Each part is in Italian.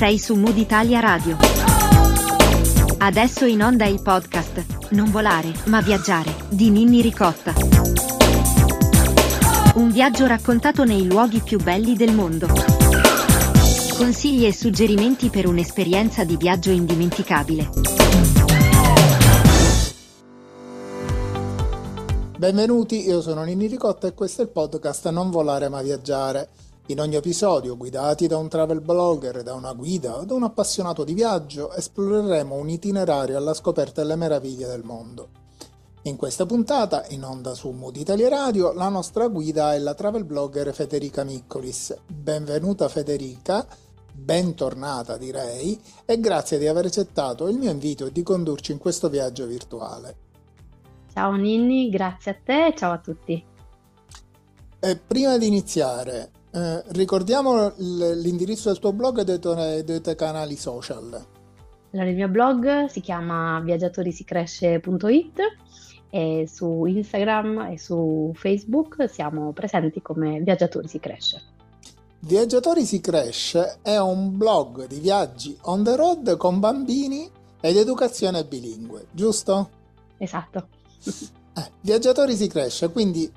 Sei su Mood Italia Radio. Adesso in onda il podcast Non volare, ma viaggiare di Ninni Ricotta. Un viaggio raccontato nei luoghi più belli del mondo. Consigli e suggerimenti per un'esperienza di viaggio indimenticabile. Benvenuti, io sono Ninni Ricotta e questo è il podcast Non volare ma viaggiare. In ogni episodio, guidati da un travel blogger, da una guida o da un appassionato di viaggio, esploreremo un itinerario alla scoperta delle meraviglie del mondo. In questa puntata, in onda su Mood Italia Radio, la nostra guida è la travel blogger Federica Miccolis. Benvenuta Federica, bentornata direi, e grazie di aver accettato il mio invito e di condurci in questo viaggio virtuale. Ciao Ninni, grazie a te e ciao a tutti. E prima di iniziare, eh, ricordiamo l'indirizzo del tuo blog e dei, tuoi, dei tuoi canali social. Allora, il mio blog si chiama viaggiatorisicresce.it e su Instagram e su Facebook siamo presenti come Viaggiatori si cresce. Viaggiatori si cresce è un blog di viaggi on the road con bambini ed educazione bilingue, giusto? Esatto. Eh, viaggiatori si cresce, quindi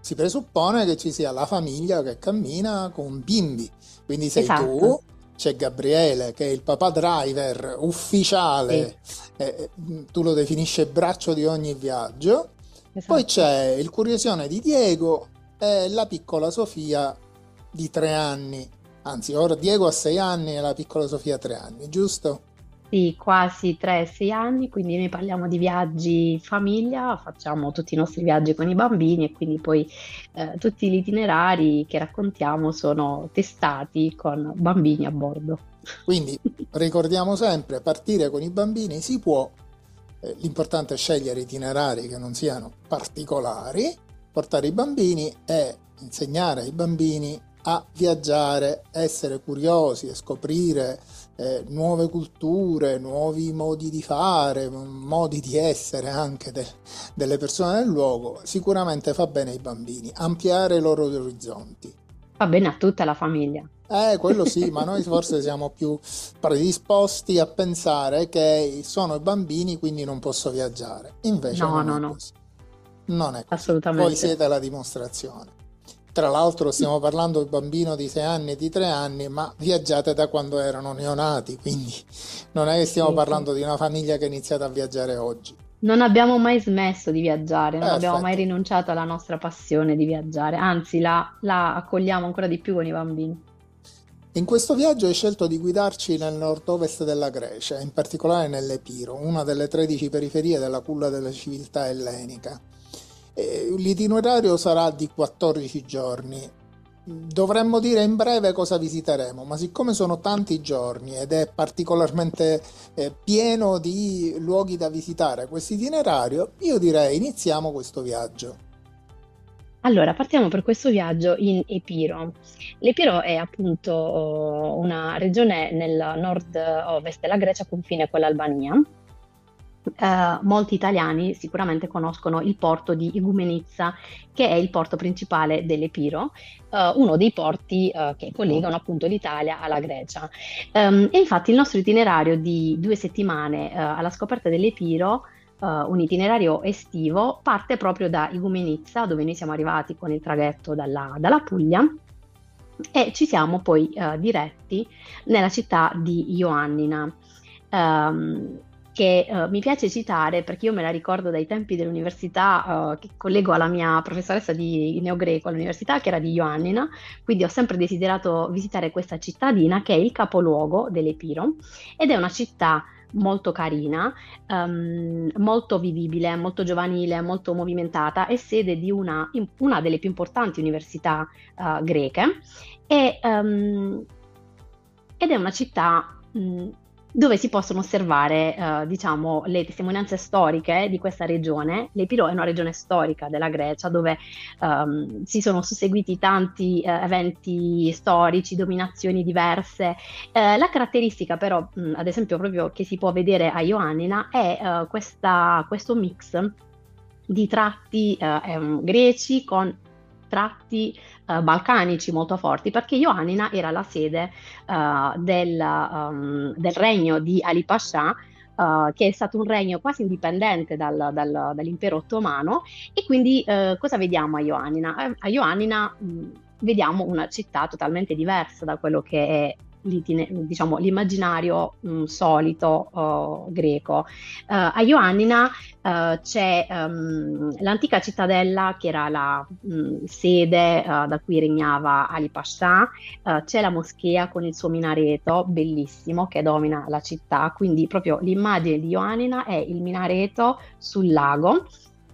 si presuppone che ci sia la famiglia che cammina con bimbi. Quindi sei esatto. tu, c'è Gabriele che è il papà driver ufficiale, sì. eh, tu lo definisci braccio di ogni viaggio. Esatto. Poi c'è il curiosone di Diego e la piccola Sofia di tre anni. Anzi, ora Diego ha sei anni e la piccola Sofia ha tre anni, giusto? Sì, quasi 3-6 anni, quindi noi parliamo di viaggi famiglia, facciamo tutti i nostri viaggi con i bambini e quindi poi eh, tutti gli itinerari che raccontiamo sono testati con bambini a bordo. Quindi ricordiamo sempre, partire con i bambini si può, eh, l'importante è scegliere itinerari che non siano particolari, portare i bambini e insegnare ai bambini a viaggiare, essere curiosi e scoprire eh, nuove culture, nuovi modi di fare, modi di essere anche de- delle persone del luogo, sicuramente fa bene ai bambini, ampliare i loro orizzonti. Fa bene a tutta la famiglia. Eh, quello sì, ma noi forse siamo più predisposti a pensare che sono i bambini, quindi non posso viaggiare. Invece no, non no, è no. così. Non è così. Assolutamente. Voi siete la dimostrazione. Tra l'altro stiamo parlando di bambino di 6 anni e di 3 anni, ma viaggiate da quando erano neonati, quindi non è che stiamo parlando di una famiglia che è iniziata a viaggiare oggi. Non abbiamo mai smesso di viaggiare, non Perfetto. abbiamo mai rinunciato alla nostra passione di viaggiare, anzi la, la accogliamo ancora di più con i bambini. In questo viaggio hai scelto di guidarci nel nord-ovest della Grecia, in particolare nell'Epiro, una delle 13 periferie della culla della civiltà ellenica. L'itinerario sarà di 14 giorni. Dovremmo dire in breve cosa visiteremo, ma siccome sono tanti giorni ed è particolarmente eh, pieno di luoghi da visitare questo itinerario, io direi iniziamo questo viaggio. Allora, partiamo per questo viaggio in Epiro. L'Epiro è appunto una regione nel nord-ovest della Grecia, confine con l'Albania Uh, molti italiani sicuramente conoscono il porto di Igumenizza, che è il porto principale dell'Epiro, uh, uno dei porti uh, che collegano appunto l'Italia alla Grecia. Um, e infatti il nostro itinerario di due settimane alla scoperta dell'Epiro un itinerario estivo parte proprio da Igumenizza, dove noi siamo arrivati con il traghetto dalla, dalla Puglia, e ci siamo poi uh, diretti nella città di Ioannina. Um, che uh, mi piace citare perché io me la ricordo dai tempi dell'università uh, che collego alla mia professoressa di neogreco all'università che era di Ioannina, quindi ho sempre desiderato visitare questa cittadina che è il capoluogo dell'Epiro ed è una città molto carina, um, molto vivibile, molto giovanile, molto movimentata, è sede di una, una delle più importanti università uh, greche. E, um, ed è una città mh, dove si possono osservare eh, diciamo, le testimonianze storiche di questa regione. L'Epiro è una regione storica della Grecia dove um, si sono susseguiti tanti eh, eventi storici, dominazioni diverse. Eh, la caratteristica però, mh, ad esempio, proprio che si può vedere a Ioannina è uh, questa, questo mix di tratti uh, greci con tratti uh, balcanici molto forti, perché Ioannina era la sede uh, del, um, del, regno di Ali Pasha, uh, che è stato un regno quasi indipendente dal, dal, dall'impero ottomano, e quindi cosa vediamo a Ioannina? A Ioannina mh, vediamo una città totalmente diversa da quello che è diciamo, l'immaginario mh, mm, solito uh, greco. Uh, a Ioannina uh, c'è um, l'antica cittadella che era la mh, mm, sede da cui regnava Ali Pasha, c'è la moschea con il suo minareto bellissimo che domina la città, quindi proprio l'immagine di Ioannina è il minareto sul lago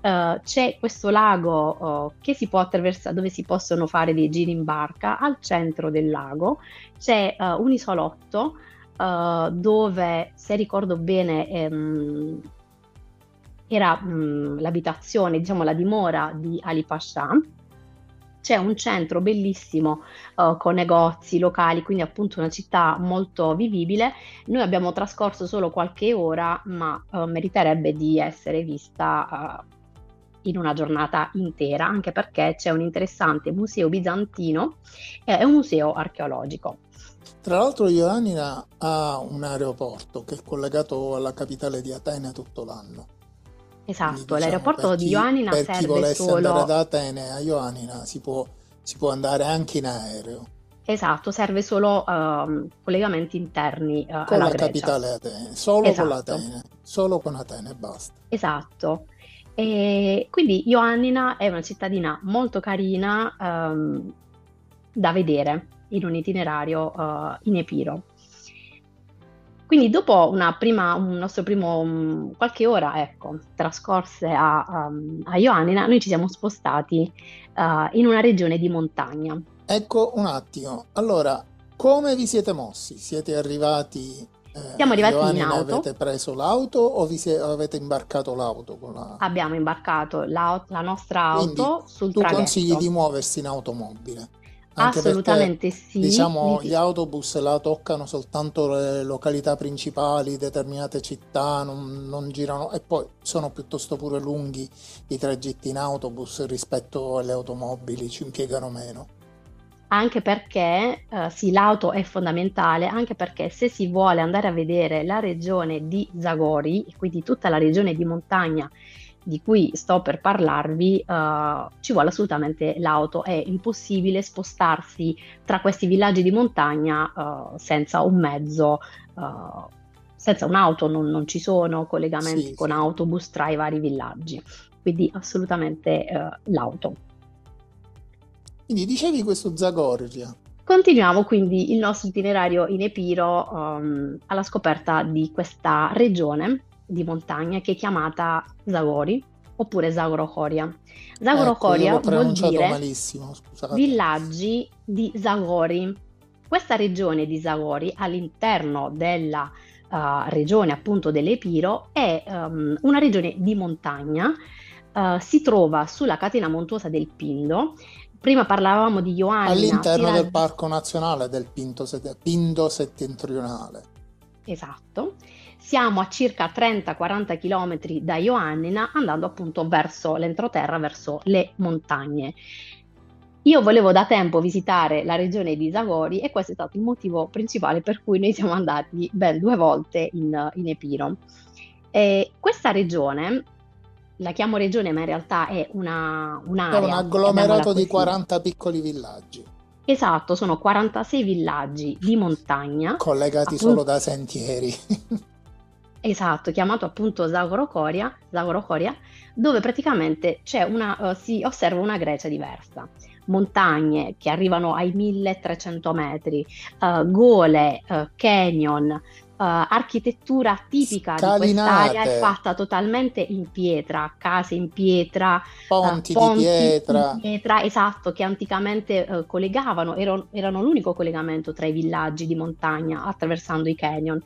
Uh, c'è questo lago uh, che si può attraversare, dove si possono fare dei giri in barca. Al centro del lago c'è uh, un isolotto dove, se ricordo bene, ehm, era mh, mm, l'abitazione, diciamo la dimora di Ali Pasha. C'è un centro bellissimo con negozi locali, quindi appunto una città molto vivibile. Noi abbiamo trascorso solo qualche ora, ma meriterebbe di essere vista in una giornata intera, anche perché c'è un interessante museo bizantino e un museo archeologico. Tra l'altro Ioannina ha un aeroporto che è collegato alla capitale di Atene tutto l'anno. Esatto, diciamo, l'aeroporto chi, di Ioannina per serve chi volesse solo... andare ad Atene a Ioannina si può, si può andare anche in aereo. Esatto, serve solo uh, collegamenti interni uh, con la Grecia. capitale Atene, solo esatto. con l'Atene, solo con Atene basta. Esatto. E quindi Ioannina è una cittadina molto carina um, da vedere in un itinerario uh, in Epiro. Quindi dopo prima, un nostro primo um, qualche ora ecco, trascorse a, um, a, Ioannina, noi ci siamo spostati uh, in una regione di montagna. Ecco un attimo, allora come vi siete mossi? Siete arrivati Siamo arrivati Giovanni, in auto. Avete preso l'auto o vi siete, avete imbarcato l'auto? La... Abbiamo imbarcato la, la nostra auto Quindi, sul tu traghetto. consigli di muoversi in automobile? Anche Assolutamente perché, sì. Diciamo, gli autobus la toccano soltanto le località principali, determinate città, non, non, girano e poi sono piuttosto pure lunghi i tragitti in autobus rispetto alle automobili, ci impiegano meno anche perché eh, sì, l'auto è fondamentale, anche perché se si vuole andare a vedere la regione di Zagori, quindi tutta la regione di montagna di cui sto per parlarvi, eh, ci vuole assolutamente l'auto, è impossibile spostarsi tra questi villaggi di montagna eh, senza un mezzo. Eh, senza un'auto non, non, ci sono collegamenti sì, con sì. autobus tra i vari villaggi, quindi assolutamente eh, l'auto. Quindi dicevi questo Zagorria. Continuiamo quindi il nostro itinerario in Epiro um, alla scoperta di questa regione di montagna che è chiamata Zagori oppure Zagorochoria. Zagorochoria ecco, vuol dire malissimo, villaggi di Zagori. Questa regione di Zagori all'interno della uh, regione appunto dell'Epiro è um, una regione di montagna, uh, si trova sulla catena montuosa del Pindo prima parlavamo di Ioannina. All'interno del Parco Nazionale del Pinto, Pindo Settentrionale. Esatto. Siamo a circa 30-40 km da Ioannina, andando appunto verso l'entroterra, verso le montagne. Io volevo da tempo visitare la regione di Zagori e questo è stato il motivo principale per cui noi siamo andati ben due volte in, in Epiro. E questa regione la chiamo regione, ma in realtà è una, un'area. È un agglomerato di 40 piccoli villaggi. Esatto, sono 46 villaggi di montagna. Collegati appunto, solo da sentieri. esatto, chiamato appunto Zagorocoria, Zagorocoria dove praticamente una, uh, si osserva una Grecia diversa. Montagne che arrivano ai 1300 metri, uh, gole, uh, canyon, architettura tipica Scalinate. di quest'area è fatta totalmente in pietra, case in pietra, ponti, uh, ponti di pietra. Di pietra, esatto, che anticamente uh, collegavano, erano, erano, l'unico collegamento tra i villaggi di montagna attraversando i canyon.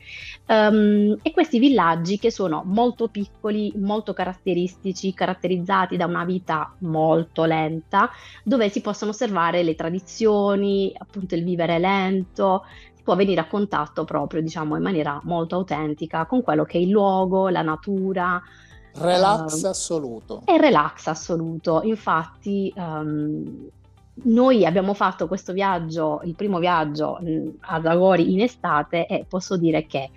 Um, e questi villaggi che sono molto piccoli, molto caratteristici, caratterizzati da una vita molto lenta, dove si possono osservare le tradizioni, appunto il vivere lento, può venire a contatto proprio, diciamo, in maniera molto autentica con quello che è il luogo, la natura. Relax uh, assoluto. È relax assoluto. Infatti, um, noi abbiamo fatto questo viaggio, il primo viaggio mh, a Zagori in estate e posso dire che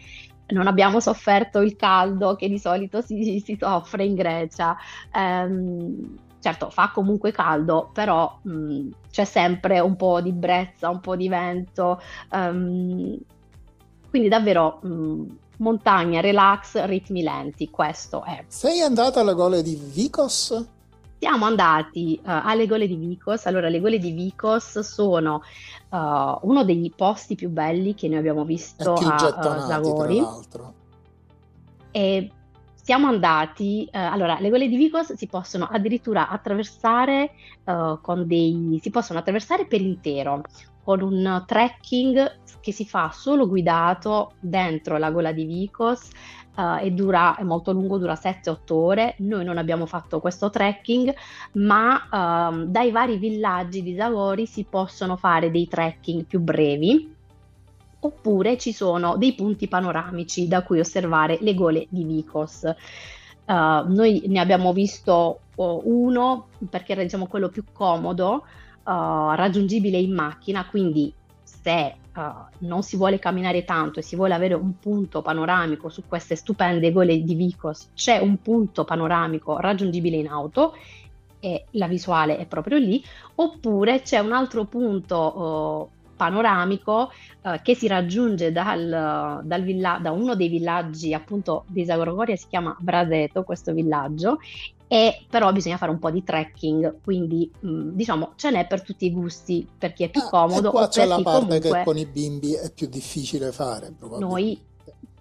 non abbiamo sofferto il caldo che di solito si, si soffre in Grecia. Um, certo, fa comunque caldo, però mh, c'è sempre un po' di brezza, un po' di vento. Um, quindi davvero mh, montagna, relax, ritmi lenti, questo è. Sei andata alle gole di Vikos? Siamo andati uh, alle gole di Vikos. Allora, le gole di Vikos sono uh, uno dei posti più belli che noi abbiamo visto a uh, Zagori. Tra l'altro. E siamo andati, uh, allora, le gole di Vigos si possono addirittura attraversare uh, con dei, si possono attraversare per intero, con un trekking che si fa solo guidato dentro la gola di Vicos uh, e dura, è molto lungo, dura 7-8 ore. Noi non abbiamo fatto questo trekking, ma uh, dai vari villaggi di Zagori si possono fare dei trekking più brevi. Oppure ci sono dei punti panoramici da cui osservare le gole di Vicos. Uh, noi ne abbiamo visto uno perché era diciamo, quello più comodo, raggiungibile in macchina, quindi se uh, non si vuole camminare tanto e si vuole avere un punto panoramico su queste stupende gole di Vicos, c'è un punto panoramico raggiungibile in auto e la visuale è proprio lì, oppure c'è un altro punto uh, panoramico uh, che si raggiunge dal, dal villa- da uno dei villaggi appunto di Zagoragoria, si chiama Braseto questo villaggio e però bisogna fare un po' di trekking, quindi mh, mm, diciamo ce n'è per tutti i gusti, per chi è più ah, comodo. E qua c'è la parte comunque... che con i bimbi è più difficile fare. Noi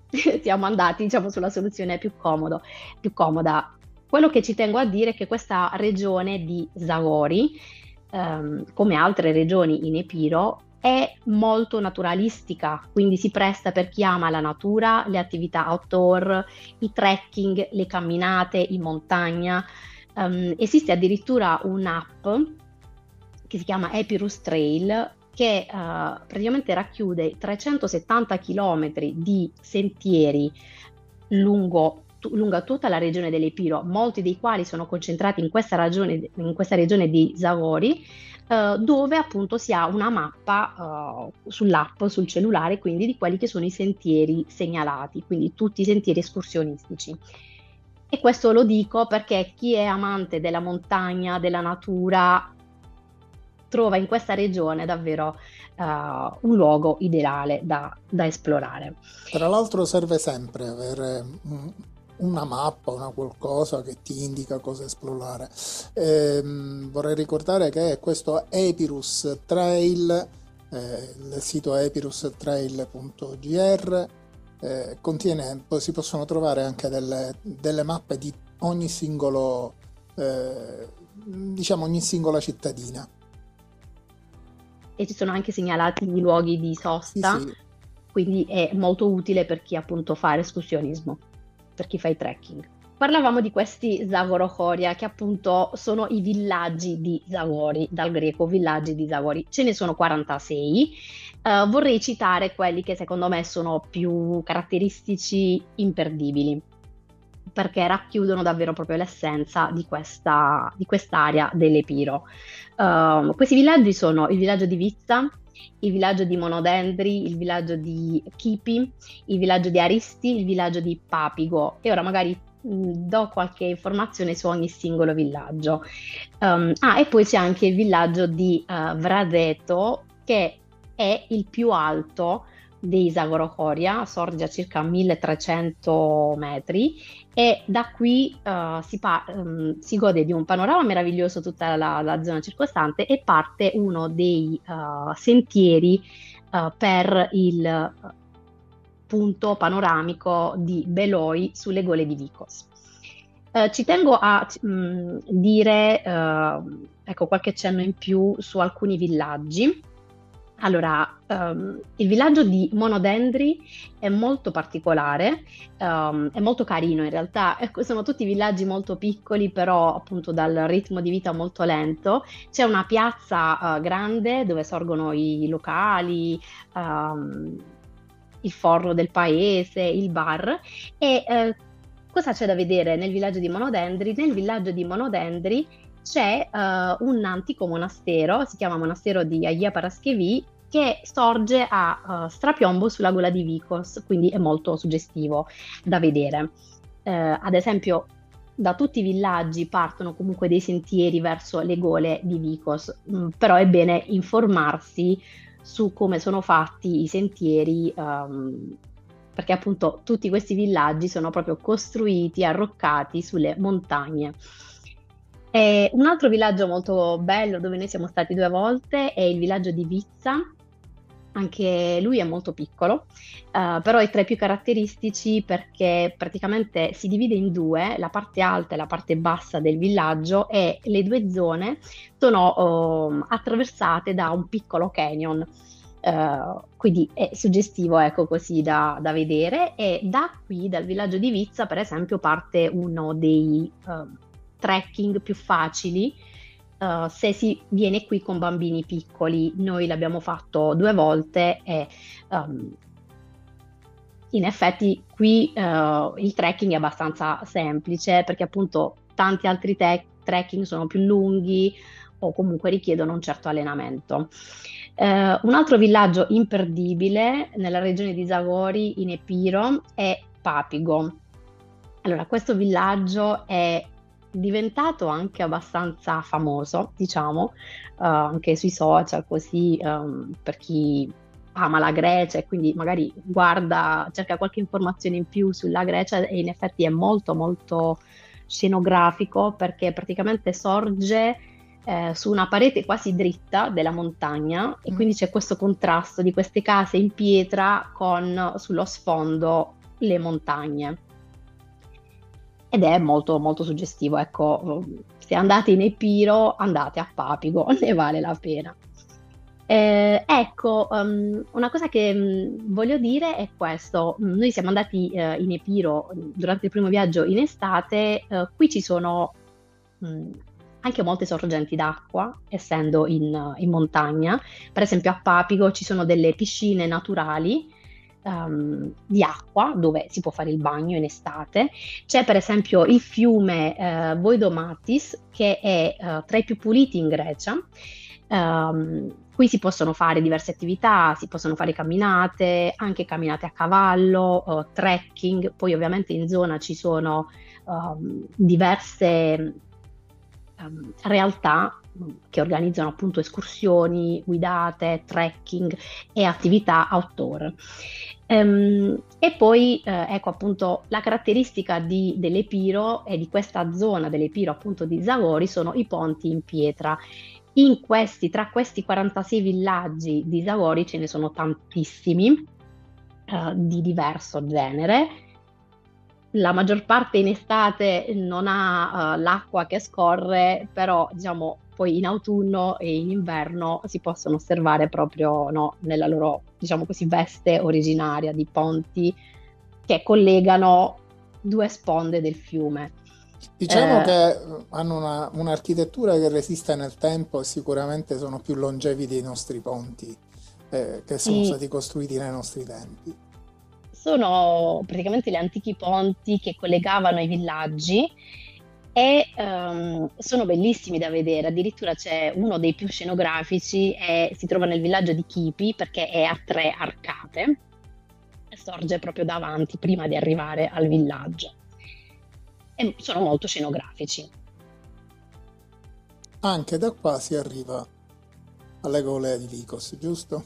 siamo andati diciamo sulla soluzione più, comodo, più comoda. Quello che ci tengo a dire è che questa regione di Zagori, ehm, come altre regioni in Epiro, è molto naturalistica, quindi si presta per chi ama la natura, le attività outdoor, i trekking, le camminate in montagna. Um, esiste addirittura un'app che si chiama Epirus Trail che uh, praticamente racchiude 370 km di sentieri lungo lunga tutta la regione dell'Epiro, molti dei quali sono concentrati in questa, ragione, in questa regione di Zagori, eh, dove appunto si ha una mappa eh, sull'app, sul cellulare, quindi di quelli che sono i sentieri segnalati, quindi tutti i sentieri escursionistici. E questo lo dico perché chi è amante della montagna, della natura, trova in questa regione davvero uh, un luogo ideale da, da, esplorare. Tra l'altro serve sempre avere una mappa, una qualcosa che ti indica cosa esplorare. Ehm, vorrei ricordare che questo Epirus Trail, eh, il sito epirustrail.gr, eh, contiene, si possono trovare anche delle, delle mappe di ogni singolo, eh, diciamo ogni singola cittadina. E ci sono anche segnalati i luoghi di sosta, sì, sì. quindi è molto utile per chi appunto fa escursionismo per chi fa i trekking. Parlavamo di questi Zagorochoria, che appunto sono i villaggi di Zagori, dal greco villaggi di Zagori. Ce ne sono 46. Uh, eh, vorrei citare quelli che secondo me sono più caratteristici, imperdibili, perché racchiudono davvero proprio l'essenza di, questa, di quest'area dell'Epiro. Uh, questi villaggi sono il villaggio di Vizza, il villaggio di Monodendri, il villaggio di Kipi, il villaggio di Aristi, il villaggio di Papigo e ora magari do qualche informazione su ogni singolo villaggio. Um, ah, e poi c'è anche il villaggio di uh, Vradeto che è il più alto di Isagorocoria, sorge a circa 1300 metri e da qui uh, si, pa- um, si, gode di un panorama meraviglioso tutta la, la zona circostante e parte uno dei uh, sentieri uh, per il punto panoramico di Beloi sulle gole di Vicos. ci tengo a mh, mm, dire ecco, qualche cenno in più su alcuni villaggi allora, um, il villaggio di Monodendri è molto particolare, um, è molto carino in realtà, ecco, sono tutti villaggi molto piccoli però appunto dal ritmo di vita molto lento. C'è una piazza uh, grande dove sorgono i locali, um, il forno del paese, il bar e uh, cosa c'è da vedere nel villaggio di Monodendri? Nel villaggio di Monodendri c'è uh, un antico monastero, si chiama monastero di Aia Paraschevi, che sorge a uh, strapiombo sulla gola di Vicos, quindi è molto suggestivo da vedere. Uh, ad esempio, da tutti i villaggi partono comunque dei sentieri verso le gole di Vicos, mh, mm, però è bene informarsi su come sono fatti i sentieri, um, perché appunto tutti questi villaggi sono proprio costruiti, arroccati sulle montagne. E un altro villaggio molto bello dove noi siamo stati due volte è il villaggio di Vizza, anche lui è molto piccolo, uh, però è tra i più caratteristici perché praticamente si divide in due, la parte alta e la parte bassa del villaggio e le due zone sono uh, attraversate da un piccolo canyon. Uh, quindi è suggestivo, ecco così da, da, vedere. E da qui, dal villaggio di Vizza, per esempio, parte uno dei trekking più facili uh, se si viene qui con bambini piccoli. Noi l'abbiamo fatto due volte e um, in effetti qui uh, il trekking è abbastanza semplice perché appunto tanti altri te- trekking sono più lunghi o comunque richiedono un certo allenamento. Uh, un altro villaggio imperdibile nella regione di Zagori in Epiro è Papigo. Allora, questo villaggio è diventato anche abbastanza famoso, diciamo, uh, anche sui social, così um, per chi ama la Grecia e quindi magari guarda, cerca qualche informazione in più sulla Grecia e in effetti è molto molto scenografico perché praticamente sorge eh, su una parete quasi dritta della montagna e mm. quindi c'è questo contrasto di queste case in pietra con sullo sfondo le montagne ed è molto molto suggestivo. Ecco, se andate in Epiro, andate a Papigo, ne vale la pena. Eh, ecco, um, una cosa che um, voglio dire è questo. Noi siamo andati uh, in Epiro durante il primo viaggio in estate, uh, qui ci sono um, anche molte sorgenti d'acqua, essendo in, in, montagna. Per esempio a Papigo ci sono delle piscine naturali um, di acqua dove si può fare il bagno in estate. C'è per esempio il fiume uh, Voidomatis che è uh, tra i più puliti in Grecia. Um, qui si possono fare diverse attività, si possono fare camminate, anche camminate a cavallo, uh, trekking, poi ovviamente in zona ci sono um, diverse realtà che organizzano appunto escursioni guidate, trekking e attività outdoor. Um, e poi eh, ecco appunto la caratteristica di, dell'Epiro e di questa zona dell'Epiro appunto di Zagori sono i ponti in pietra. In questi, tra questi 46 villaggi di Zagori ce ne sono tantissimi eh, di diverso genere. La maggior parte in estate non ha uh, l'acqua che scorre, però diciamo poi in autunno e in inverno si possono osservare proprio no, nella loro, diciamo così, veste originaria di ponti che collegano due sponde del fiume. Diciamo eh, che hanno una, un'architettura che resiste nel tempo e sicuramente sono più longevi dei nostri ponti eh, che sono sì. stati costruiti nei nostri tempi. Sono praticamente gli antichi ponti che collegavano i villaggi e um, sono bellissimi da vedere, addirittura c'è uno dei più scenografici e si trova nel villaggio di Chipi perché è a tre arcate e sorge proprio davanti prima di arrivare al villaggio e sono molto scenografici. Anche da qua si arriva alle gole di Vicos, giusto?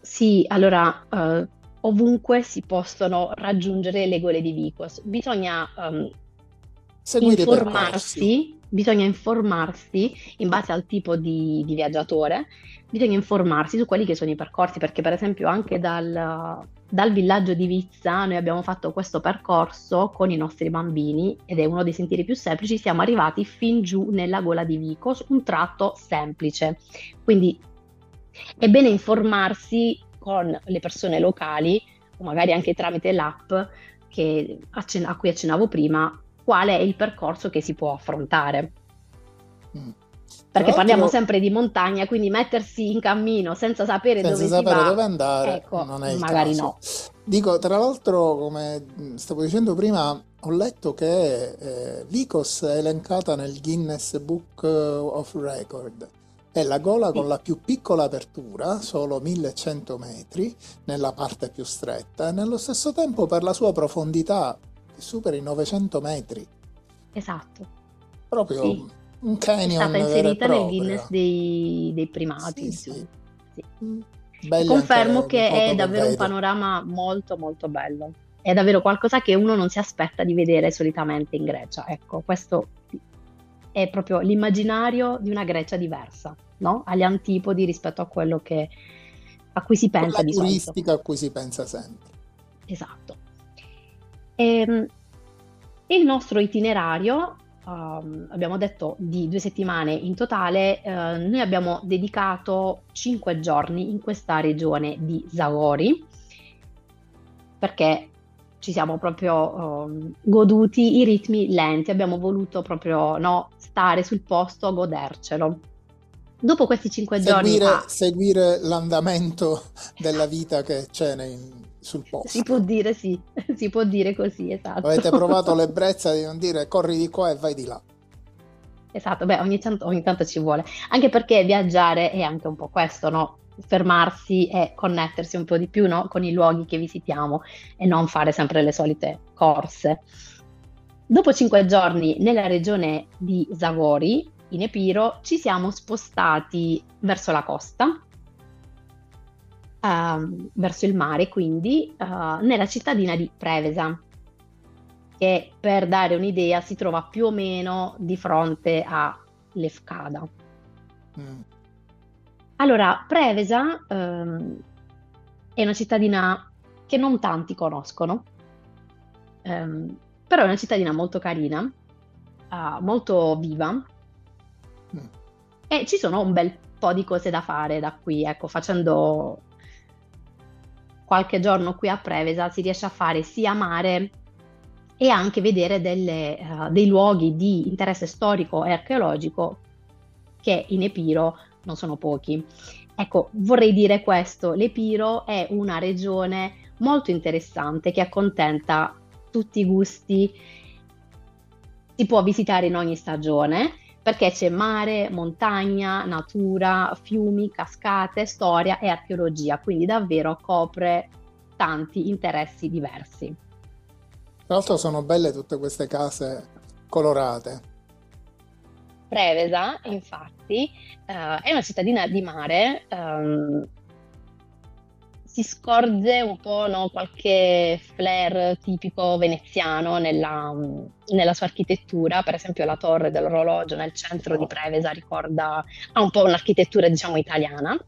Sì, allora uh, ovunque si possono raggiungere le gole di Vicos. Bisogna um, informarsi, bisogna informarsi in base al tipo di, di, viaggiatore, bisogna informarsi su quelli che sono i percorsi, perché per esempio anche dal, dal villaggio di Vizza noi abbiamo fatto questo percorso con i nostri bambini ed è uno dei sentieri più semplici, siamo arrivati fin giù nella gola di Vicos, un tratto semplice. Quindi è bene informarsi con le persone locali o magari anche tramite l'app che, a cui accennavo prima qual è il percorso che si può affrontare. Mm. Perché parliamo sempre di montagna, quindi mettersi in cammino senza sapere, senza dove, sapere va, dove andare, ecco, non è il magari caso. no. Dico, tra l'altro, come stavo dicendo prima, ho letto che eh, Vicos è elencata nel Guinness Book of Record. È la gola con la più piccola apertura, solo 1100 metri, nella parte più stretta, e nello stesso tempo per la sua profondità, che supera i 900 metri. esatto. Proprio Sì, un è canyon stata vero e inserita nel Guinness dei, dei primati, Sì, sì. Sì. Mm, confermo che è davvero un panorama molto molto bello. È davvero qualcosa che uno non si aspetta di vedere solitamente in Grecia. Ecco, questo è proprio l'immaginario di una Grecia diversa, no? Agli antipodi rispetto a quello che, a cui si pensa Quella di solito. turistica a cui si pensa sempre. Esatto. Ehm, il nostro itinerario, um, abbiamo detto di due settimane in totale, eh, noi abbiamo dedicato cinque giorni in questa regione di Zagori perché ci siamo proprio um, goduti i ritmi lenti, abbiamo voluto proprio no, stare sul posto a godercelo. Dopo questi cinque giorni Seguire, a seguire l'andamento della vita che c'è nei- sul si può posto. dire sì, si può dire così, esatto. Avete provato l'ebbrezza di non dire corri di qua e vai di là. Esatto, beh, ogni tanto, ogni tanto ci vuole, anche perché viaggiare è anche un po' questo, no? Fermarsi e connettersi un po' di più, no? Con i luoghi che visitiamo e non fare sempre le solite corse. Dopo cinque giorni nella regione di Zagori, in Epiro, ci siamo spostati verso la costa, ehm, verso il mare, quindi, eh, nella cittadina di Prevesa, che per dare un'idea si trova più o meno di fronte a Lefkada. Mm. Allora, Prevesa, ehm, è una cittadina che non tanti conoscono, ehm, però è una cittadina molto carina, ah, molto viva Mm. e ci sono un bel po' di cose da fare da qui, ecco, facendo qualche giorno qui a Prevesa si riesce a fare sia mare e anche vedere delle, eh, dei luoghi di interesse storico e archeologico che in Epiro non sono pochi. Ecco, vorrei dire questo, l'Epiro è una regione molto interessante che accontenta tutti i gusti, si può visitare in ogni stagione perché c'è mare, montagna, natura, fiumi, cascate, storia e archeologia, quindi davvero copre tanti interessi diversi. Tra l'altro sono belle tutte queste case colorate. Prevesa, infatti, eh, è una cittadina di mare, ehm, si scorge un po', no, qualche flair tipico veneziano nella, nella sua architettura, per esempio la torre dell'orologio nel centro di Prevesa ricorda, ha un po' un'architettura, diciamo, italiana.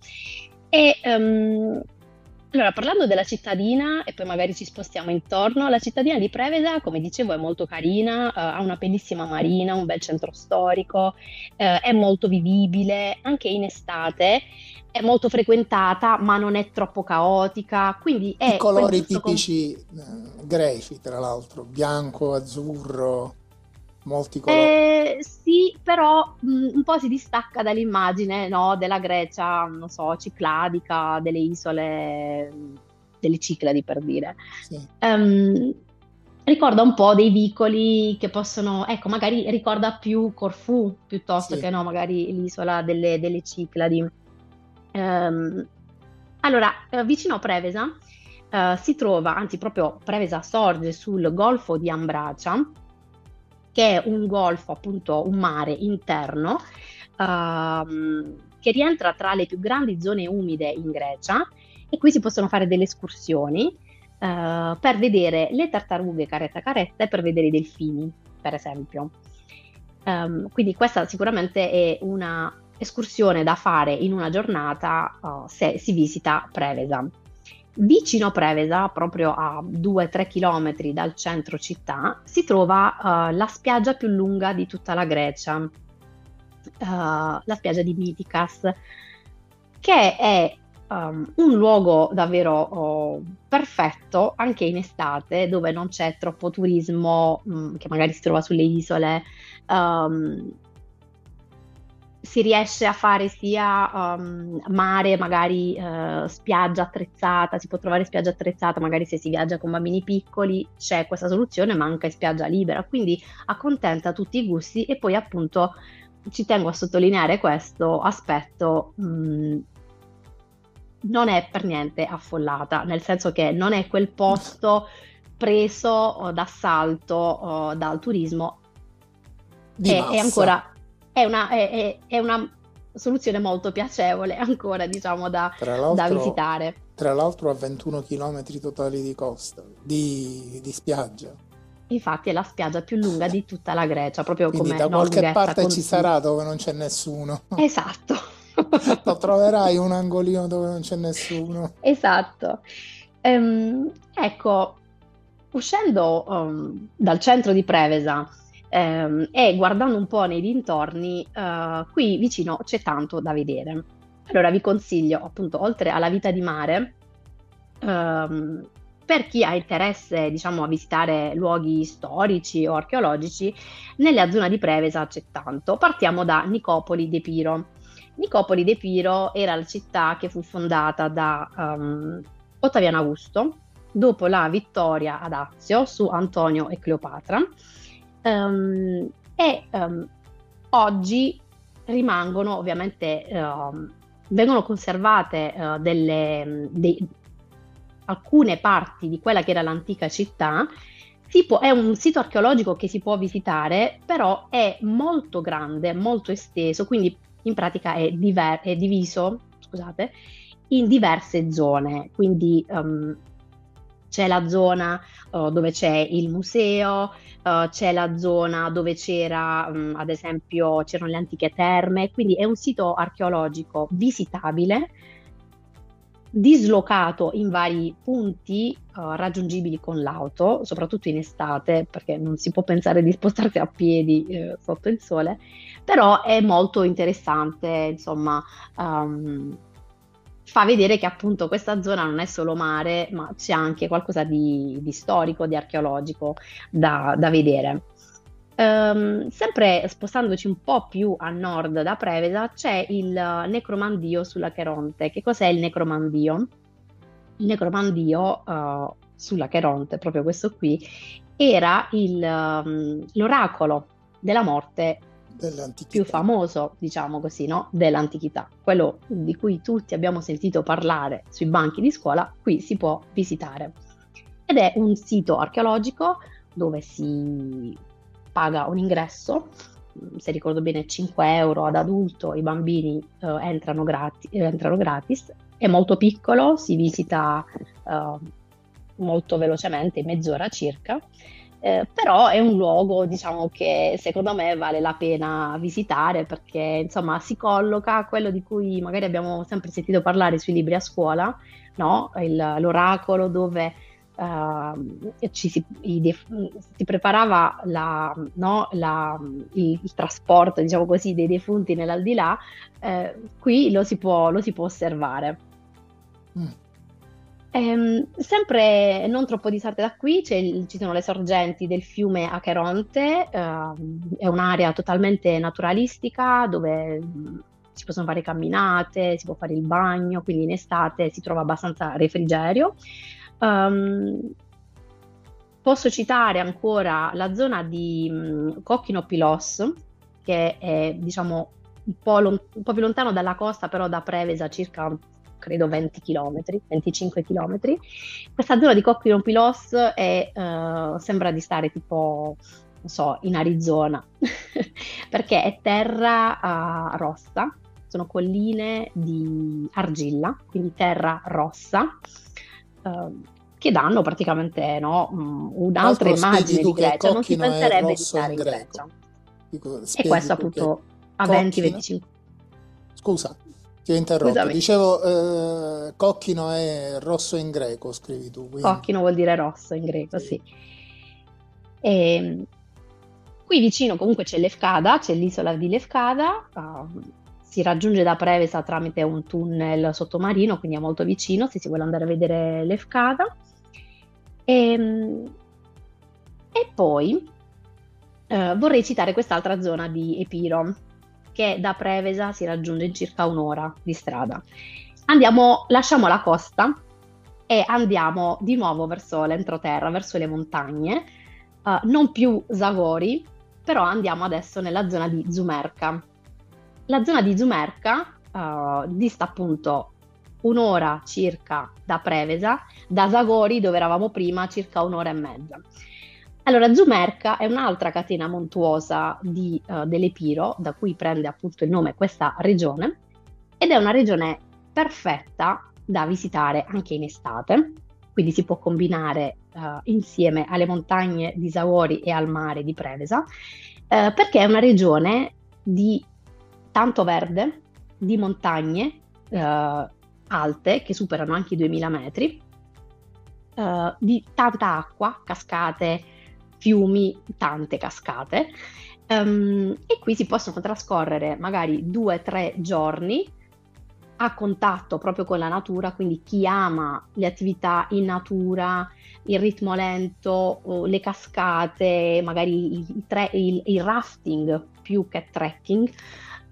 E, ehm, allora, parlando della cittadina, e poi magari ci spostiamo intorno, la cittadina di Prevesa, come dicevo, è molto carina, eh, ha una bellissima marina, un bel centro storico, eh, è molto vivibile, anche in estate è molto frequentata, ma non è troppo caotica, quindi I è quel colori giusto com- tipici eh, greci, tra l'altro, bianco, azzurro, molti colori. Eh, sì, però mh, un po' si distacca dall'immagine, no, della Grecia, non so, cicladica, delle isole, delle Cicladi per dire. Sì. Ehm, ricorda un po' dei vicoli che possono, ecco, magari ricorda più Corfù piuttosto Sì. che no, magari l'isola delle, delle Cicladi. Ehm, allora, eh, vicino a Prevesa eh, si trova, anzi proprio Prevesa sorge sul golfo di Ambracia, che è un golfo, appunto un mare interno, ehm, che rientra tra le più grandi zone umide in Grecia e qui si possono fare delle escursioni eh, per vedere le tartarughe caretta caretta e per vedere i delfini, per esempio. Ehm, quindi questa sicuramente è una escursione da fare in una giornata uh, se si visita Prevesa. Vicino a Prevesa, proprio a 2-3 km dal centro città, si trova uh, la spiaggia più lunga di tutta la Grecia, uh, la spiaggia di Mytikas, che è um, un luogo davvero oh, perfetto anche in estate, dove non c'è troppo turismo mh, che magari si trova sulle isole. Um, si riesce a fare sia um, mare, magari uh, spiaggia attrezzata, si può trovare spiaggia attrezzata, magari se si viaggia con bambini piccoli c'è questa soluzione, ma anche spiaggia libera, quindi accontenta tutti i gusti e poi appunto ci tengo a sottolineare questo aspetto, mh, mm, non è per niente affollata, nel senso che non è quel posto preso oh, d'assalto oh, dal turismo, è, è, ancora è una, è, è una, soluzione molto piacevole ancora diciamo da, da visitare. Tra l'altro a 21 km totali di costa, di, di spiaggia. Infatti è la spiaggia più lunga di tutta la Grecia, proprio Quindi come da qualche parte continua. ci sarà dove non c'è nessuno. Esatto. Lo troverai un angolino dove non c'è nessuno. Esatto. Ehm, ecco, uscendo um, dal centro di Prevesa ehm, e guardando un po' nei dintorni, uh, qui vicino c'è tanto da vedere. Allora vi consiglio appunto, oltre alla vita di mare, um, per chi ha interesse, diciamo, a visitare luoghi storici o archeologici, nella zona di Prevesa c'è tanto. Partiamo da Nicopoli d'Epiro. Nicopoli d'Epiro era la città che fu fondata da um, Ottaviano Augusto dopo la vittoria ad Azio su Antonio e Cleopatra um, e um, oggi rimangono ovviamente vengono conservate uh, delle, dei, alcune parti di quella che era l'antica città. Può, è un sito archeologico che si può visitare, però è molto grande, molto esteso, quindi in pratica è, diver- è diviso scusate, in diverse zone. Quindi um, c'è la zona uh, dove c'è il museo, uh, c'è la zona dove c'era, um, ad esempio, c'erano le antiche terme, quindi è un sito archeologico visitabile dislocato in vari punti uh, raggiungibili con l'auto, soprattutto in estate, perché non si può pensare di spostarsi a piedi eh, sotto il sole, però è molto interessante, insomma, um, fa vedere che appunto questa zona non è solo mare, ma c'è anche qualcosa di, di storico, di archeologico da, da vedere. Um, sempre spostandoci un po' più a nord da Prevesa c'è il necromandio sulla Cheronte. Che cos'è il necromandio? Il necromandio uh, sulla Cheronte, proprio questo qui, era il, um, l'oracolo della morte più famoso, diciamo così, no? dell'antichità. Quello di cui tutti abbiamo sentito parlare sui banchi di scuola, qui si può visitare. Ed è un sito archeologico dove si paga un ingresso, se ricordo bene 5 euro ad adulto, i bambini uh, entrano, grati- entrano, gratis, è molto piccolo, si visita uh, molto velocemente, mezz'ora circa, eh, però è un luogo diciamo che secondo me vale la pena visitare perché insomma si colloca a quello di cui magari abbiamo sempre sentito parlare sui libri a scuola, no? Il, l'oracolo dove Uh, ci si, def- si, preparava la, no, la, il, il, trasporto, diciamo così, dei defunti nell'aldilà, eh, qui lo si può, lo si può osservare. Mm. Ehm, sempre non troppo distante da qui il, ci sono le sorgenti del fiume Acheronte, ehm, è un'area totalmente naturalistica dove mm, si possono fare camminate, si può fare il bagno, quindi in estate si trova abbastanza refrigerio. Um, posso citare ancora la zona di um, Cocchino Pilos, che è diciamo un po', lon- un po', più lontano dalla costa, però da Prevesa circa credo 20 km, 25 km. Questa zona di Cocchino Pilos è, uh, sembra di stare tipo non so, in Arizona, perché è terra uh, rossa, sono colline di argilla, quindi terra rossa, uh, che danno praticamente no, um, un'altra immagine di Grecia, non si penserebbe di stare in, in Grecia. Dico, e questo appunto a 20-25. Scusa, ti ho interrotto. Scusami. Dicevo, eh, cocchino è rosso in greco, scrivi tu. Quindi. Cocchino vuol dire rosso in greco, sì. E, ehm, qui vicino comunque c'è Lefkada, c'è l'isola di Lefkada, uh, si raggiunge da Prevesa tramite un tunnel sottomarino, quindi è molto vicino se si vuole andare a vedere Lefkada. E, ehm, e poi uh, vorrei citare quest'altra zona di Epiro. Che da Prevesa si raggiunge in circa un'ora di strada. Andiamo, lasciamo la costa e andiamo di nuovo verso l'entroterra, verso le montagne, uh, non più Zagori, però andiamo adesso nella zona di Zumerca. La zona di Zumerca uh, dista appunto un'ora circa da Prevesa, da Zagori dove eravamo prima circa un'ora e mezza. Allora, Zumerca è un'altra catena montuosa di, uh, dell'Epiro, da cui prende appunto il nome questa regione, ed è una regione perfetta da visitare anche in estate, quindi si può combinare uh, insieme alle montagne di Zagori e al mare di Prevesa, uh, perché è una regione di tanto verde, di montagne alte che superano anche i 2000 metri, di tanta acqua, cascate, fiumi, tante cascate. Um, e qui si possono trascorrere magari due o tre giorni a contatto proprio con la natura, quindi chi ama le attività in natura, il ritmo lento, le cascate, magari il, tre, il, il rafting più che trekking,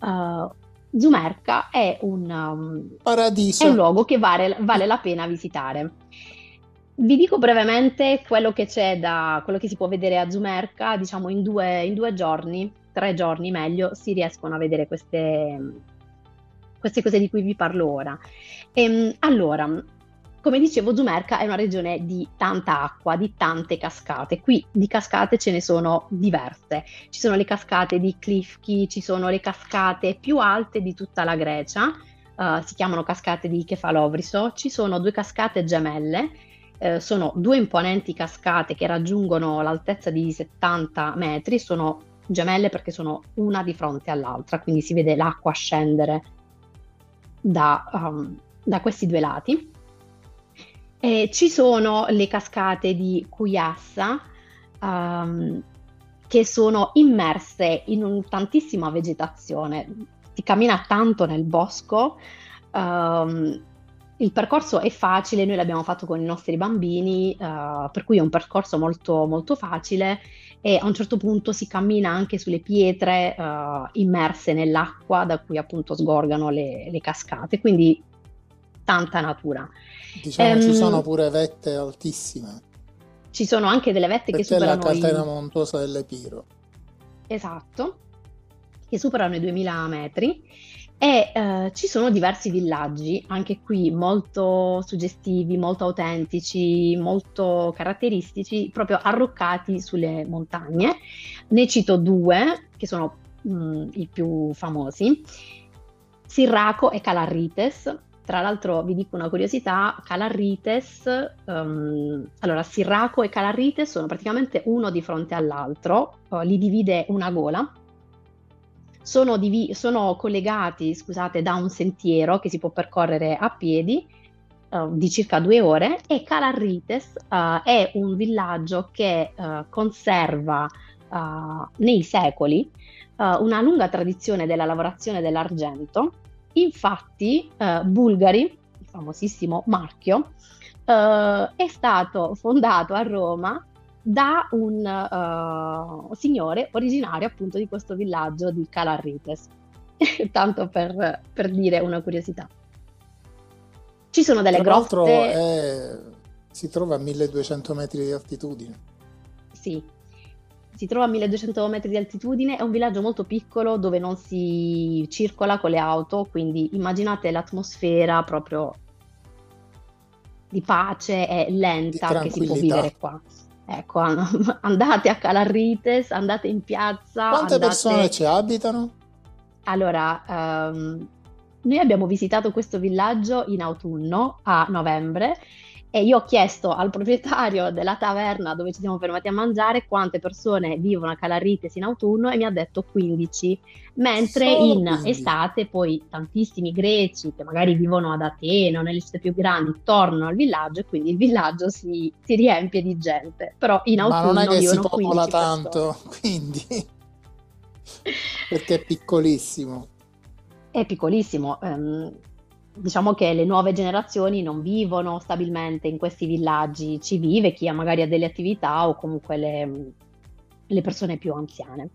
uh, Zumerca è un, um, è un luogo che vale, vale la pena visitare. Vi dico brevemente quello che c'è da quello che si può vedere a Zumerca, diciamo in due, in due giorni, tre giorni meglio, si riescono a vedere queste, queste cose di cui vi parlo ora. Ehm, allora, come dicevo, Zumerca è una regione di tanta acqua, di tante cascate. Qui di cascate ce ne sono diverse. Ci sono le cascate di Klifki, ci sono le cascate più alte di tutta la Grecia, uh, si chiamano cascate di Kefalovriso. Ci sono due cascate gemelle eh, sono due imponenti cascate che raggiungono l'altezza di 70 metri, sono gemelle perché sono una di fronte all'altra, quindi si vede l'acqua scendere da, um, da questi due lati. E ci sono le cascate di Cuyassa um, che sono immerse in un, tantissima vegetazione. Si cammina tanto nel bosco, um, il percorso è facile, noi l'abbiamo fatto con i nostri bambini, uh, per cui è un percorso molto, molto facile e a un certo punto si cammina anche sulle pietre uh, immerse nell'acqua da cui appunto sgorgano le, le cascate, quindi tanta natura. Diciamo um, ci sono pure vette altissime. Ci sono anche delle vette Perché che superano la catena i... montuosa dell'Epiro. Esatto, che superano i 2000 metri e eh, ci sono diversi villaggi, anche qui molto suggestivi, molto autentici, molto caratteristici, proprio arroccati sulle montagne. Ne cito due, che sono mh, mm, i più famosi, Sirraco e Calarrites. Tra l'altro vi dico una curiosità, Calarrites, um, allora Sirraco e Calarrites sono praticamente uno di fronte all'altro, uh, li divide una gola, sono, div- sono collegati scusate, da un sentiero che si può percorrere a piedi uh, di circa due ore e Calarrites uh, è un villaggio che uh, conserva nei secoli una lunga tradizione della lavorazione dell'argento. Infatti, Bulgari, il famosissimo marchio, è stato fondato a Roma da un uh, signore originario appunto di questo villaggio di Calarrites, tanto per, per, dire una curiosità. Ci sono delle Tra grotte... È... si trova a 1200 metri di altitudine. Sì, si trova a 1200 metri di altitudine, è un villaggio molto piccolo dove non si circola con le auto, quindi immaginate l'atmosfera proprio di pace e lenta che si può vivere qua. Ecco, andate a Calarrites, andate in piazza. Quante andate... persone ci abitano? Allora, um, noi abbiamo visitato questo villaggio in autunno, a novembre, e io ho chiesto al proprietario della taverna dove ci siamo fermati a mangiare quante persone vivono a Calarrites in autunno e mi ha detto 15, mentre Solo in 15. estate poi tantissimi greci che magari vivono ad Atene o nelle città più grandi tornano al villaggio e quindi il villaggio si, si riempie di gente, però in autunno Ma non è che si popola tanto, quindi perché è piccolissimo. È piccolissimo. Um, diciamo che le nuove generazioni non vivono stabilmente in questi villaggi, ci vive chi ha magari delle attività o comunque le, le persone più anziane.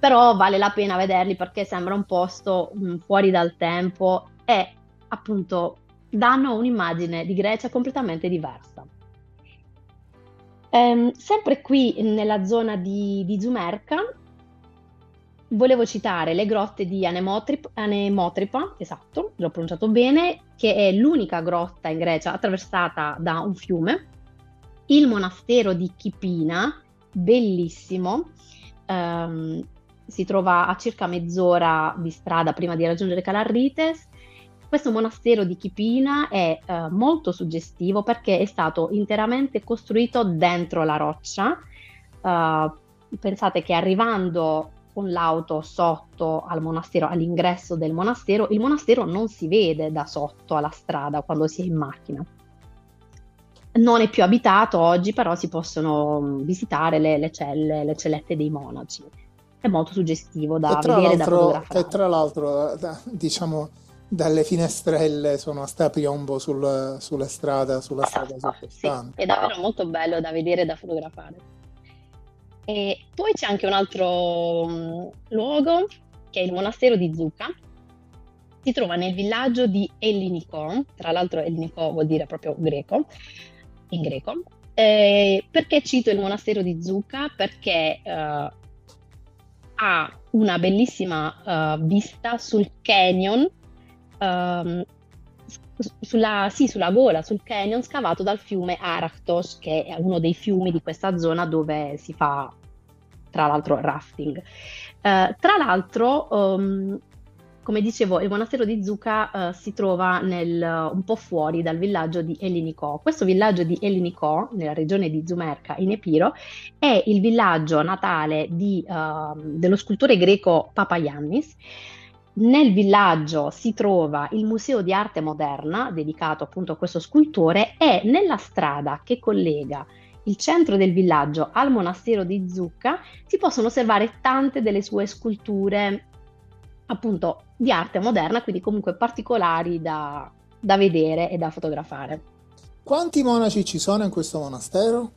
però vale la pena vederli perché sembra un posto mh, mm, fuori dal tempo e appunto danno un'immagine di Grecia completamente diversa. Ehm, sempre qui nella zona di, di Zumerca volevo citare le grotte di Anemotrip, Anemotripa, esatto, l'ho pronunciato bene, che è l'unica grotta in Grecia attraversata da un fiume, il monastero di Chipina, bellissimo, ehm, si trova a circa mezz'ora di strada prima di raggiungere Calarrites. Questo monastero di Chipina è eh, molto suggestivo perché è stato interamente costruito dentro la roccia. Uh, pensate che arrivando con l'auto sotto al monastero, all'ingresso del monastero, il monastero non si vede da sotto alla strada quando si è in macchina. Non è più abitato oggi, però si possono mm, visitare le, le celle, le cellette dei monaci. È molto suggestivo da vedere da fotografare. E tra l'altro, diciamo, dalle finestrelle sono a sta piombo sul, sulla strada, sulla strada sottostante. Sì, è davvero molto bello da vedere e da fotografare. E poi c'è anche un altro um, luogo che è il monastero di Zucca. Si trova nel villaggio di Ellinikon, tra l'altro Ellinikon vuol dire proprio greco, in greco. Eh, perché cito il monastero di Zucca? Perché uh, ha una bellissima uh, vista sul canyon, um, sulla, sì, sulla gola, sul canyon scavato dal fiume Arachtos, che è uno dei fiumi di questa zona dove si fa, tra l'altro, rafting. Uh, tra l'altro, um, come dicevo, il monastero di Zucca uh, si trova nel, un po' fuori dal villaggio di Ellinikò. Questo villaggio di Ellinikò, nella regione di Zumerca, in Epiro, è il villaggio natale di, uh, dello scultore greco Papayannis. Nel villaggio si trova il Museo di Arte Moderna, dedicato appunto a questo scultore, e nella strada che collega il centro del villaggio al monastero di Zucca si possono osservare tante delle sue sculture appunto di arte moderna, quindi comunque particolari da, da vedere e da fotografare. Quanti monaci ci sono in questo monastero?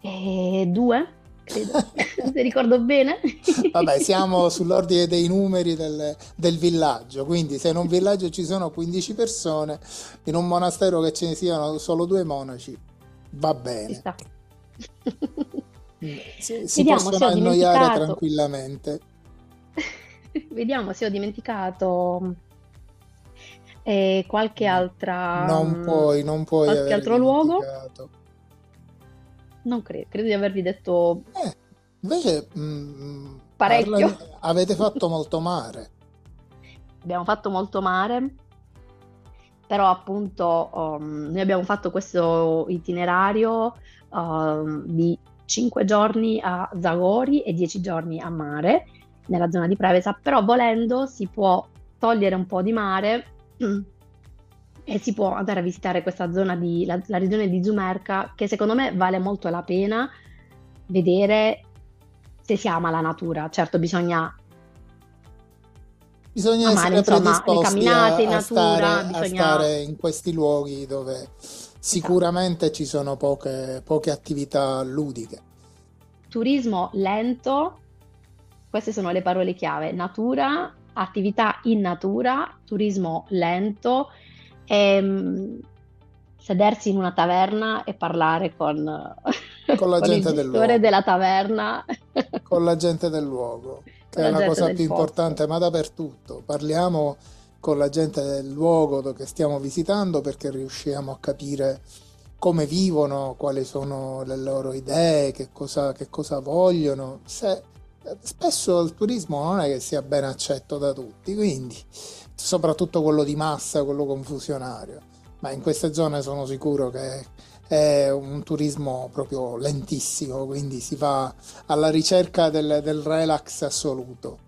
Eh, due, credo, se ricordo bene. Vabbè, siamo sull'ordine dei numeri del, del, villaggio, quindi se in un villaggio ci sono 15 persone, in un monastero che ce ne siano solo due monaci, va bene. Mm, si, si Vediamo, possono annoiare tranquillamente. Vediamo se ho dimenticato eh, qualche altra... Non puoi, non puoi qualche altro luogo. Non credo, credo di avervi detto... Eh, invece... Mh, mm, parecchio. Parla... avete fatto molto mare. Abbiamo fatto molto mare, però appunto um, noi abbiamo fatto questo itinerario um, di 5 giorni a Zagori e 10 giorni a mare nella zona di Prevesa, però volendo si può togliere un po' di mare e si può andare a visitare questa zona di la, la regione di Zumerca che secondo me vale molto la pena vedere se si ama la natura. Certo, bisogna Bisogna amare, essere insomma, predisposti a, in natura, a, stare, bisogna... a stare in questi luoghi dove sicuramente esatto. ci sono poche, poche attività ludiche. Turismo lento, queste sono le parole chiave, natura, attività in natura, turismo lento, e, ehm, sedersi in una taverna e parlare con, con la con gente del della taverna. Con la gente del luogo, che è la cosa più posto. importante, ma dappertutto. Parliamo con la gente del luogo che stiamo visitando perché riusciamo a capire come vivono, quali sono le loro idee, che cosa, che cosa vogliono. Se spesso il turismo non è che sia ben accetto da tutti, quindi soprattutto quello di massa, quello confusionario, ma in queste zone sono sicuro che è un turismo proprio lentissimo, quindi si va alla ricerca del, del relax assoluto.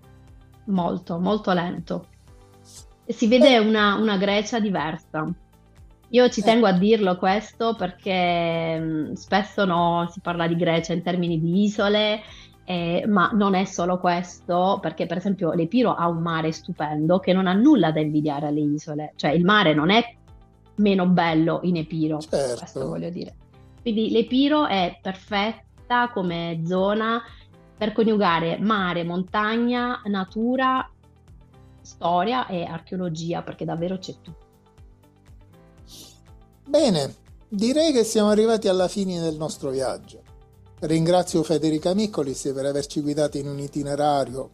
Molto, molto lento. E si vede eh. una, una Grecia diversa. Io ci eh. tengo a dirlo questo perché mh, spesso no, si parla di Grecia in termini di isole eh, ma non è solo questo, perché per esempio l'Epiro ha un mare stupendo che non ha nulla da invidiare alle isole, cioè il mare non è meno bello in Epiro, certo. questo voglio dire. Quindi l'Epiro è perfetta come zona per coniugare mare, montagna, natura, storia e archeologia, perché davvero c'è tutto. Bene, direi che siamo arrivati alla fine del nostro viaggio. Ringrazio Federica Miccolis per averci guidato in un itinerario.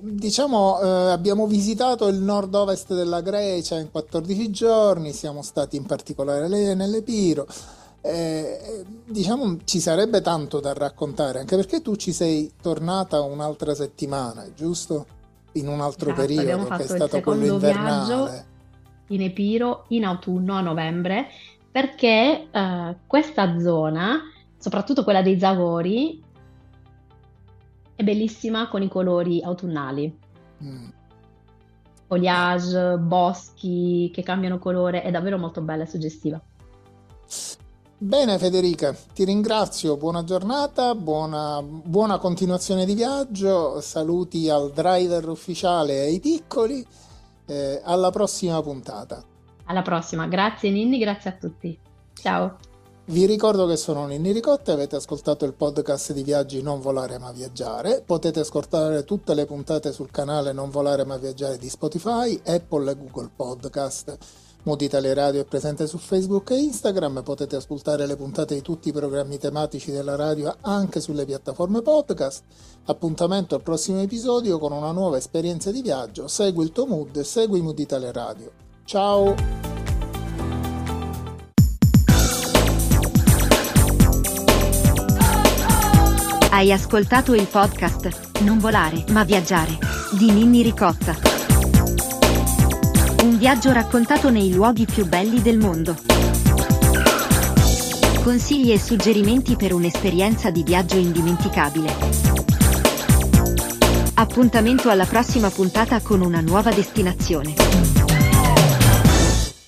Diciamo, eh, abbiamo visitato il nord-ovest della Grecia in 14 giorni, siamo stati in particolare nell'Epiro. Eh, diciamo, ci sarebbe tanto da raccontare, anche perché tu ci sei tornata un'altra settimana, giusto? In un altro esatto, periodo che è stato quello invernale. In Epiro in autunno a novembre, perché eh, questa zona soprattutto quella dei Zagori, è bellissima con i colori autunnali. Mm. Foliage, boschi che cambiano colore, è davvero molto bella e suggestiva. Bene Federica, ti ringrazio, buona giornata, buona, buona continuazione di viaggio, saluti al driver ufficiale e ai piccoli, eh, alla prossima puntata. Alla prossima, grazie Ninni, grazie a tutti. Ciao. Vi ricordo che sono Ninni Ricotta e avete ascoltato il podcast di Viaggi Non Volare Ma Viaggiare. Potete ascoltare tutte le puntate sul canale Non Volare Ma Viaggiare di Spotify, Apple e Google Podcast. Mood Italia Radio è presente su Facebook e Instagram, potete ascoltare le puntate di tutti i programmi tematici della radio anche sulle piattaforme podcast. Appuntamento al prossimo episodio con una nuova esperienza di viaggio. Segui il tuo mood segui Mood Italia Radio. Ciao! Hai ascoltato il podcast Non volare ma viaggiare di Ninni Ricotta. Un viaggio raccontato nei luoghi più belli del mondo. Consigli e suggerimenti per un'esperienza di viaggio indimenticabile. Appuntamento alla prossima puntata con una nuova destinazione.